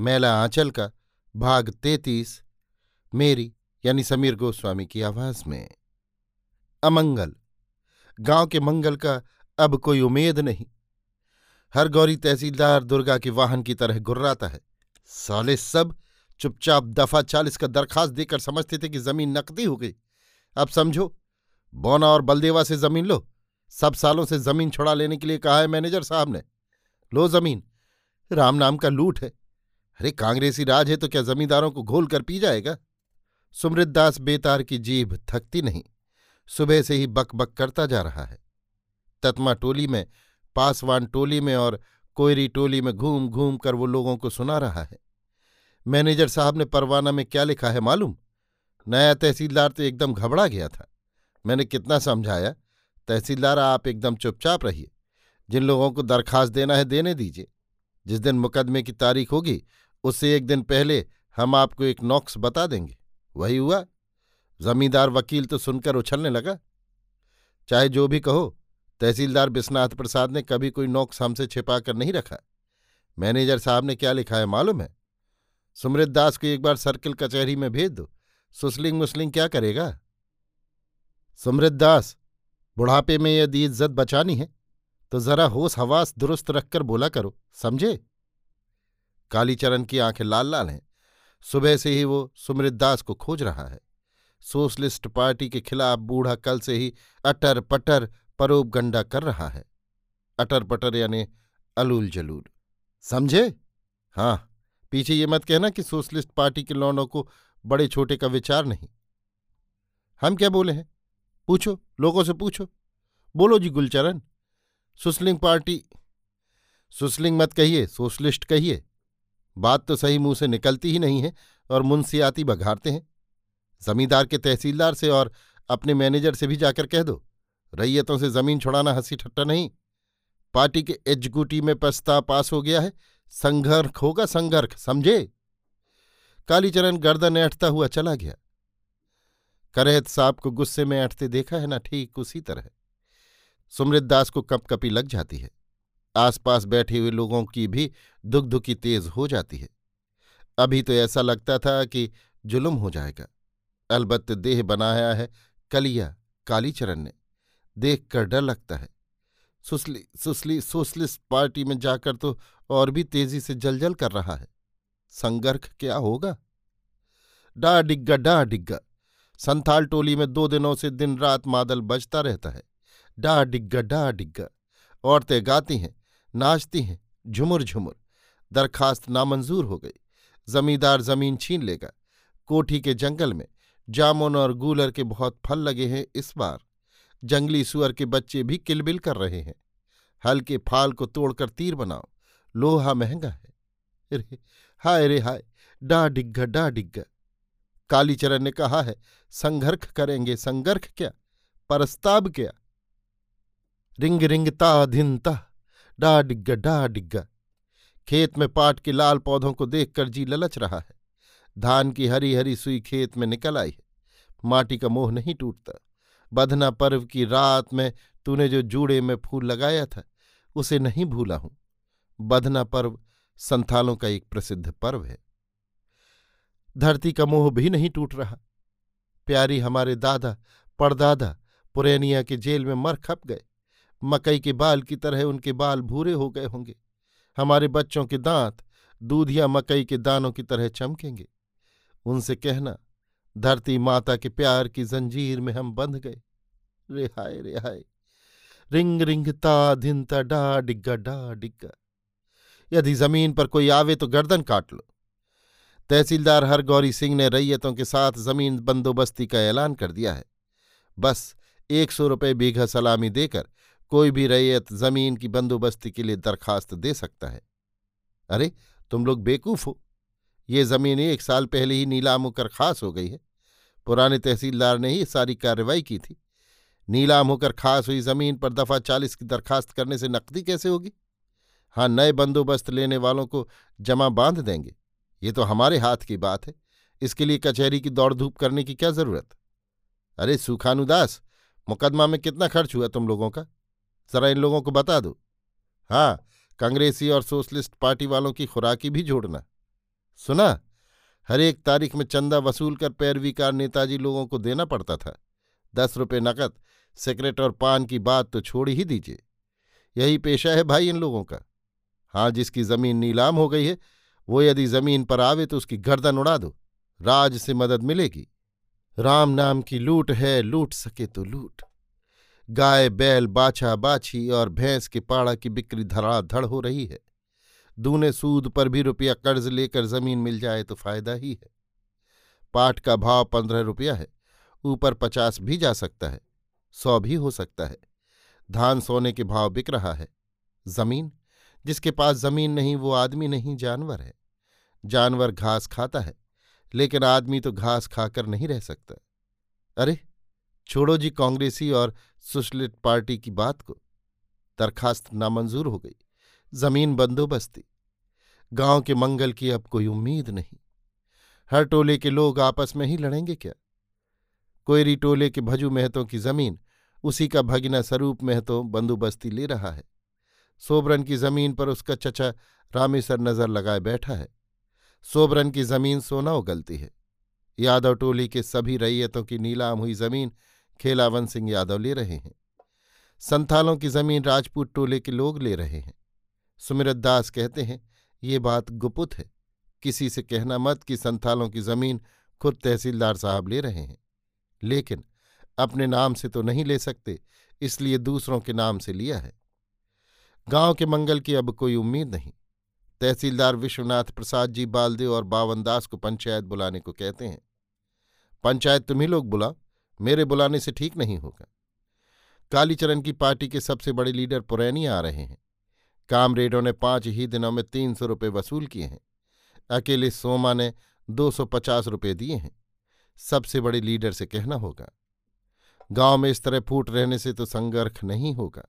मैला आंचल का भाग तैतीस, मेरी यानी समीर गोस्वामी की आवाज़ में। अमंगल, गाँव के मंगल का अब कोई उम्मीद नहीं। हर गौरी तहसीलदार दुर्गा के वाहन की तरह गुर्राता है। साले सब चुपचाप दफ़ा चालीस का दरखास्त देकर समझते थे कि ज़मीन नकदी हो गई। अब समझो, बोना और बलदेवा से ज़मीन लो। सब सालों से ज़मीन छुड़ा लेने के लिए कहा है मैनेजर साहब ने। लो ज़मीन, राम नाम का लूट है। अरे कांग्रेसी राज है तो क्या जमींदारों को घोल कर पी जाएगा? सुमृतदास बेतार की जीभ थकती नहीं, सुबह से ही बक बक करता जा रहा है। तत्मा टोली में, पासवान टोली में और कोयरी टोली में घूम घूम कर वो लोगों को सुना रहा है। मैनेजर साहब ने परवाना में क्या लिखा है मालूम? नया तहसीलदार तो एकदम घबरा गया था। मैंने कितना समझाया? तहसीलदार, आप एकदम चुपचाप रहिए। जिन लोगों को दरखास्त देना है, देने दीजिए। जिस दिन मुकदमे की तारीख होगी उससे एक दिन पहले हम आपको एक नॉक्स बता देंगे। वही हुआ। जमींदार वकील तो सुनकर उछलने लगा। चाहे जो भी कहो, तहसीलदार बिस्नाथ प्रसाद ने कभी कोई नोक्स हमसे छिपा कर नहीं रखा। मैनेजर साहब ने क्या लिखा है मालूम है? सुमृत दास को एक बार सर्किल कचहरी में भेज दो। सुसलिंग मुसलिंग क्या करेगा? सुमृत दास, बुढ़ापे में यदि इज़्ज़त बचानी है। तो जरा होश हवास दुरुस्त रखकर बोला करो, समझे? कालीचरण की आँखें लाल लाल हैं। सुबह से ही वो सुमृतदास को खोज रहा है। सोशलिस्ट पार्टी के खिलाफ बूढ़ा कल से ही अटर पटर परोप गंडा कर रहा है। अटर पटर यानी अलूल जलूल समझे? हाँ पीछे ये मत कहना कि सोशलिस्ट पार्टी के लौंडों को बड़े छोटे का विचार नहीं। हम क्या बोले हैं? पूछो, लोगों से पूछो। बोलो जी गुलचरण। सुसलिंग पार्टी, सुसलिंग मत कहिए, सोशलिस्ट कहिए। बात तो सही मुँह से निकलती ही नहीं है और मुंशियाती बघारते हैं। जमींदार के तहसीलदार से और अपने मैनेजर से भी जाकर कह दो, रैयतों से ज़मीन छुड़ाना हँसी ठट्टा नहीं। पार्टी के एग्जीक्यूटिव में प्रस्ताव पास हो गया है, संघर्ष होगा संघर्ष, समझे? कालीचरण गर्दन ऐठता हुआ चला गया। करहत साहब को गुस्से में ऐठते देखा है ना, ठीक उसी तरह। सुमृत दास को कपकपी लग जाती है। आसपास बैठे हुए लोगों की भी दुखदुखी तेज हो जाती है। अभी तो ऐसा लगता था कि जुलुम हो जाएगा। अलबत्त देह बनाया है, कलिया कालीचरण ने। देख कर डर लगता है। सुसली सुसली सोशलिस्ट पार्टी में जाकर तो और भी तेज़ी से जलजल कर रहा है। संघर्ष क्या होगा? डा डिग्गा डा डिग्गा। संथाल टोली में दो दिनों से दिन रात मादल बजता रहता है। डा डिग्गा डा डिग्गा। औरतें गाती हैं। नाचती हैं झुमुर झुमुर दरखास्त नामंजूर हो गई। जमींदार ज़मीन छीन लेगा। कोठी के जंगल में जामुन और गूलर के बहुत फल लगे हैं इस बार। जंगली सुअर के बच्चे भी किलबिल कर रहे हैं। हल्के फाल को तोड़कर तीर बनाओ। लोहा महँगा है। रे हाय रे हाय डा डिग्गा डा डिग्गा कालीचरण ने कहा है संघर्ष करेंगे संघर्ष क्या? परस्ताब क्या? रिंग रिंग ता धिन ता डा डिग्गा डा डिग्गा खेत में पाट के लाल पौधों को देखकर जी ललच रहा है। धान की हरी हरी सुई खेत में निकल आई है। माटी का मोह नहीं टूटता। बधना पर्व की रात में तूने जो जूड़े में फूल लगाया था, उसे नहीं भूला हूँ। बधना पर्व संथालों का एक प्रसिद्ध पर्व है। धरती का मोह भी नहीं टूट रहा। प्यारी हमारे दादा, परदादा पुरैनिया के जेल में मर खप गए। मकई के बाल की तरह उनके बाल भूरे हो गए होंगे। हमारे बच्चों के दांत दूधिया मकई के दानों की तरह चमकेंगे। उनसे कहना, धरती माता के प्यार की जंजीर में हम बंध गए। रिहाय रिहाय रिंग रिंग, ता, धिन, ता, डा, डिग्गा डा, डिग्गा। यदि ज़मीन पर कोई आवे तो गर्दन काट लो। तहसीलदार हरगौरी सिंह ने रैयतों के साथ ज़मीन बंदोबस्ती का ऐलान कर दिया है। बस एक सौ रुपये बीघा सलामी देकर कोई भी रैयत ज़मीन की बंदोबस्ती के लिए दरखास्त दे सकता है। अरे, तुम लोग बेकूफ हो। ये ज़मीन एक साल पहले ही नीलाम होकर खास हो गई है। पुराने तहसीलदार ने ही सारी कार्रवाई की थी। नीलाम होकर खास हुई ज़मीन पर दफ़ा चालीस की दरखास्त करने से नकदी कैसे होगी? हाँ नए बंदोबस्त लेने वालों को जमा बाँध देंगे। ये तो हमारे हाथ की बात है। इसके लिए कचहरी की दौड़ धूप करने की क्या ज़रूरत? अरे सुखानुदास मुकदमा में कितना खर्च हुआ तुम लोगों का? जरा इन लोगों को बता दो। हाँ कांग्रेसी और सोशलिस्ट पार्टी वालों की खुराकी भी जोड़ना। सुना? हर एक तारीख में चंदा वसूल कर पैरवीकार नेताजी लोगों को देना पड़ता था। दस रुपये नकद, सिगरेट और पान की बात तो छोड़ ही दीजिए। यही पेशा है भाई इन लोगों का। हाँ जिसकी ज़मीन नीलाम हो गई है, वो यदि ज़मीन पर आवे तो उसकी गर्दन उड़ा दो। राज से मदद मिलेगी। राम नाम की लूट है, लूट सके तो लूट। गाय, बैल, बाछा, बाछी और भैंस के पाड़ा की बिक्री धड़ाधड़ हो रही है। दूने सूद पर भी रुपया कर्ज लेकर ज़मीन मिल जाए तो फ़ायदा ही है। पाट का भाव पंद्रह रुपया है, ऊपर पचास भी जा सकता है, सौ भी हो सकता है। धान सोने के भाव बिक रहा है। ज़मीन? जिसके पास ज़मीन नहीं, वो आदमी नहीं, जानवर है। जानवर घास खाता है, लेकिन आदमी तो घास खाकर नहीं रह सकता। अरे! छोड़ो जी कांग्रेसी और सुशलित पार्टी की बात को। दरखास्त नामंजूर हो गई। ज़मीन बंदोबस्ती। गाँव के मंगल की अब कोई उम्मीद नहीं। हर टोले के लोग आपस में ही लड़ेंगे क्या? कोयरी टोले के भजू महतों की ज़मीन, उसी का भगिना स्वरूप महतो बंदोबस्ती ले रहा है। सोबरन की ज़मीन पर उसका चचा रामेसर नज़र लगाए बैठा है। सोबरन की ज़मीन सोना उगलती है। यादव टोली के सभी रैयतों की नीलाम हुई ज़मीन खेलावन सिंह यादव ले रहे हैं। संथालों की ज़मीन राजपूत टोले के लोग ले रहे हैं। सुमिरत दास कहते हैं, ये बात गुपुत है। किसी से कहना मत कि संथालों की ज़मीन खुद तहसीलदार साहब ले रहे हैं। लेकिन अपने नाम से तो नहीं ले सकते, इसलिए दूसरों के नाम से लिया है। गाँव के मंगल की अब कोई उम्मीद नहीं। तहसीलदार विश्वनाथ प्रसाद जी बालदेव और बावनदास को पंचायत बुलाने को कहते हैं। पंचायत तुम्ही लोग बुलाओ। मेरे बुलाने से ठीक नहीं होगा। कालीचरण की पार्टी के सबसे बड़े लीडर पुरैनी आ रहे हैं। कामरेडों ने पाँच ही दिनों में तीन सौ रुपये वसूल किए हैं। अकेले सोमा ने दो सौ पचास रुपये दिए हैं। सबसे बड़े लीडर से कहना होगा। गाँव में इस तरह फूट रहने से तो संघर्ष नहीं होगा।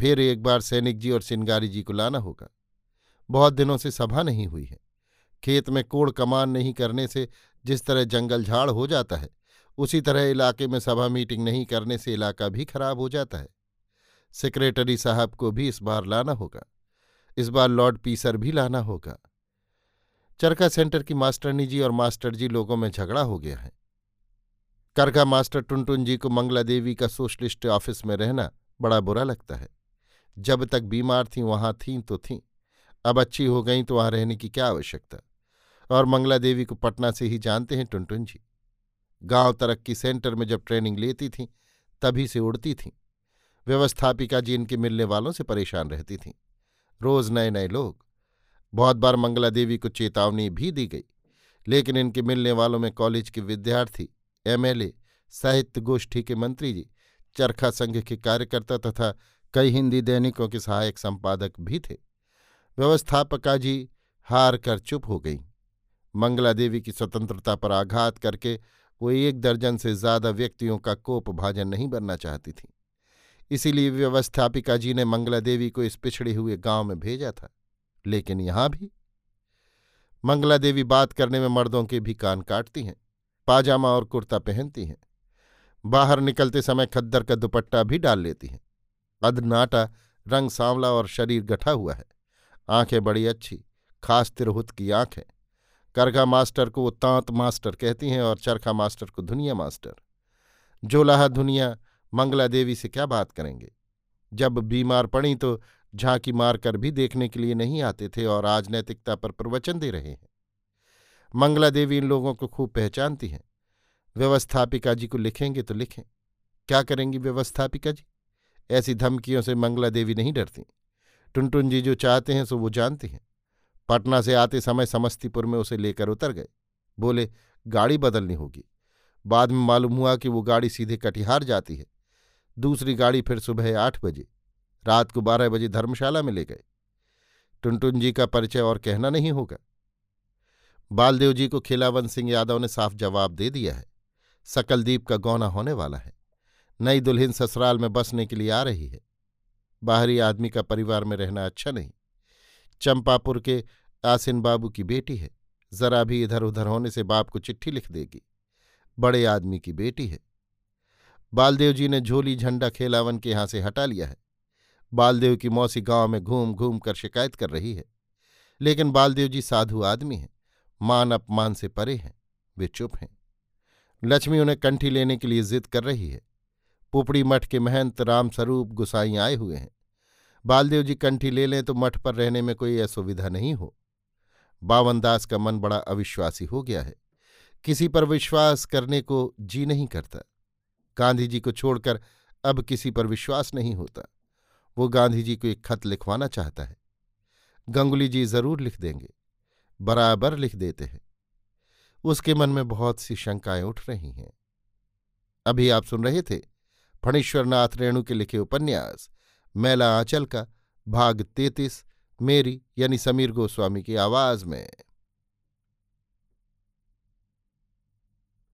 फिर एक बार सैनिक जी और सिंगारी जी को लाना होगा। बहुत दिनों से सभा नहीं हुई है। खेत में कोड़ कमान नहीं करने से जिस तरह जंगल झाड़ हो जाता है उसी तरह इलाके में सभा मीटिंग नहीं करने से इलाका भी खराब हो जाता है। सेक्रेटरी साहब को भी इस बार लाना होगा। इस बार लॉर्ड पीसर भी लाना होगा। चरखा सेंटर की मास्टरनी जी और मास्टर जी लोगों में झगड़ा हो गया है। करखा मास्टर टुनटुन जी को मंगला देवी का सोशलिस्ट ऑफ़िस में रहना बड़ा बुरा लगता है। जब तक बीमार थीं, वहाँ थीं तो थीं। अब अच्छी हो गई तो वहाँ रहने की क्या आवश्यकता? और मंगला देवी को पटना से ही जानते हैं टुनटुन जी। गाँव तरक्की सेंटर में जब ट्रेनिंग लेती थीं, तभी से उड़ती थीं। व्यवस्थापिका जी इनके मिलने वालों से परेशान रहती थीं। रोज नए नए लोग। बहुत बार मंगला देवी को चेतावनी भी दी गई, लेकिन इनके मिलने वालों में कॉलेज के विद्यार्थी एमएलए साहित्य गोष्ठी के मंत्री जी, चरखा संघ के कार्यकर्ता तथा कई हिंदी दैनिकों के सहायक संपादक भी थे। व्यवस्थापका जी हार कर चुप हो गई। मंगला देवी की स्वतंत्रता पर आघात करके वो एक दर्जन से ज़्यादा व्यक्तियों का कोप भाजन नहीं बनना चाहती थी। इसीलिए व्यवस्थापिका जी ने मंगला देवी को इस पिछड़े हुए गाँव में भेजा था। लेकिन यहाँ भी? मंगला देवी बात करने में मर्दों के भी कान काटती हैं, पाजामा और कुर्ता पहनती हैं। बाहर निकलते समय खद्दर का दुपट्टा भी डाल लेती हैं। अधनाटा रंग सांवला और शरीर गठा हुआ है। आँखें बड़ी अच्छी, खास तिरहुत की आँख। है करगा मास्टर को वो तांत मास्टर कहती हैं और चरखा मास्टर को धुनिया मास्टर। जोलाहा धुनिया, मंगला देवी से क्या बात करेंगे? जब बीमार पड़ी तो झांकी मारकर भी देखने के लिए नहीं आते थे और आज नैतिकता पर प्रवचन दे रहे हैं। मंगला देवी इन लोगों को खूब पहचानती हैं। व्यवस्थापिका जी को लिखेंगे तो लिखें। क्या करेंगी व्यवस्थापिका जी? ऐसी धमकियों से मंगला देवी नहीं डरती। टुनटुन जी जो चाहते हैं सो वो जानती हैं। पटना से आते समय समस्तीपुर में उसे लेकर उतर गए। बोले, गाड़ी बदलनी होगी। बाद में मालूम हुआ कि वो गाड़ी सीधे कटिहार जाती है। दूसरी गाड़ी फिर सुबह आठ बजे, रात को बारह बजे धर्मशाला में ले गए। टुनटुन जी का परिचय और कहना नहीं होगा। बालदेव जी को खिलावन सिंह यादव ने साफ़ जवाब दे दिया है। सकलदीप का गौना होने वाला है। नई दुल्हन ससुराल में बसने के लिए आ रही है। बाहरी आदमी का परिवार में रहना अच्छा नहीं। चंपापुर के आसिन बाबू की बेटी है। जरा भी इधर उधर होने से बाप को चिट्ठी लिख देगी। बड़े आदमी की बेटी है। बालदेव जी ने झोली झंडा खेलावन के यहाँ से हटा लिया है। बालदेव की मौसी गाँव में घूम घूम कर शिकायत कर रही है। लेकिन बालदेव जी साधु आदमी हैं। मान अपमान से परे हैं। वे चुप हैं। लक्ष्मी उन्हें कंठी लेने के लिए जिद कर रही है। पुपड़ी मठ के महंत रामस्वरूप गुसाई आए हुए हैं। बालदेव जी कंठी ले लें तो मठ पर रहने में कोई असुविधा नहीं हो। बावनदास का मन बड़ा अविश्वासी हो गया है। किसी पर विश्वास करने को जी नहीं करता। गांधी जी को छोड़कर अब किसी पर विश्वास नहीं होता। वो गांधी जी को एक खत लिखवाना चाहता है। गंगुली जी ज़रूर लिख देंगे। बराबर लिख देते हैं। उसके मन में बहुत सी शंकाएँ उठ रही हैं। अभी आप सुन रहे थे फणीश्वरनाथ रेणु के लिखे उपन्यास मैला आंचल का भाग तेतीस मेरी यानी समीर गोस्वामी की आवाज़ में।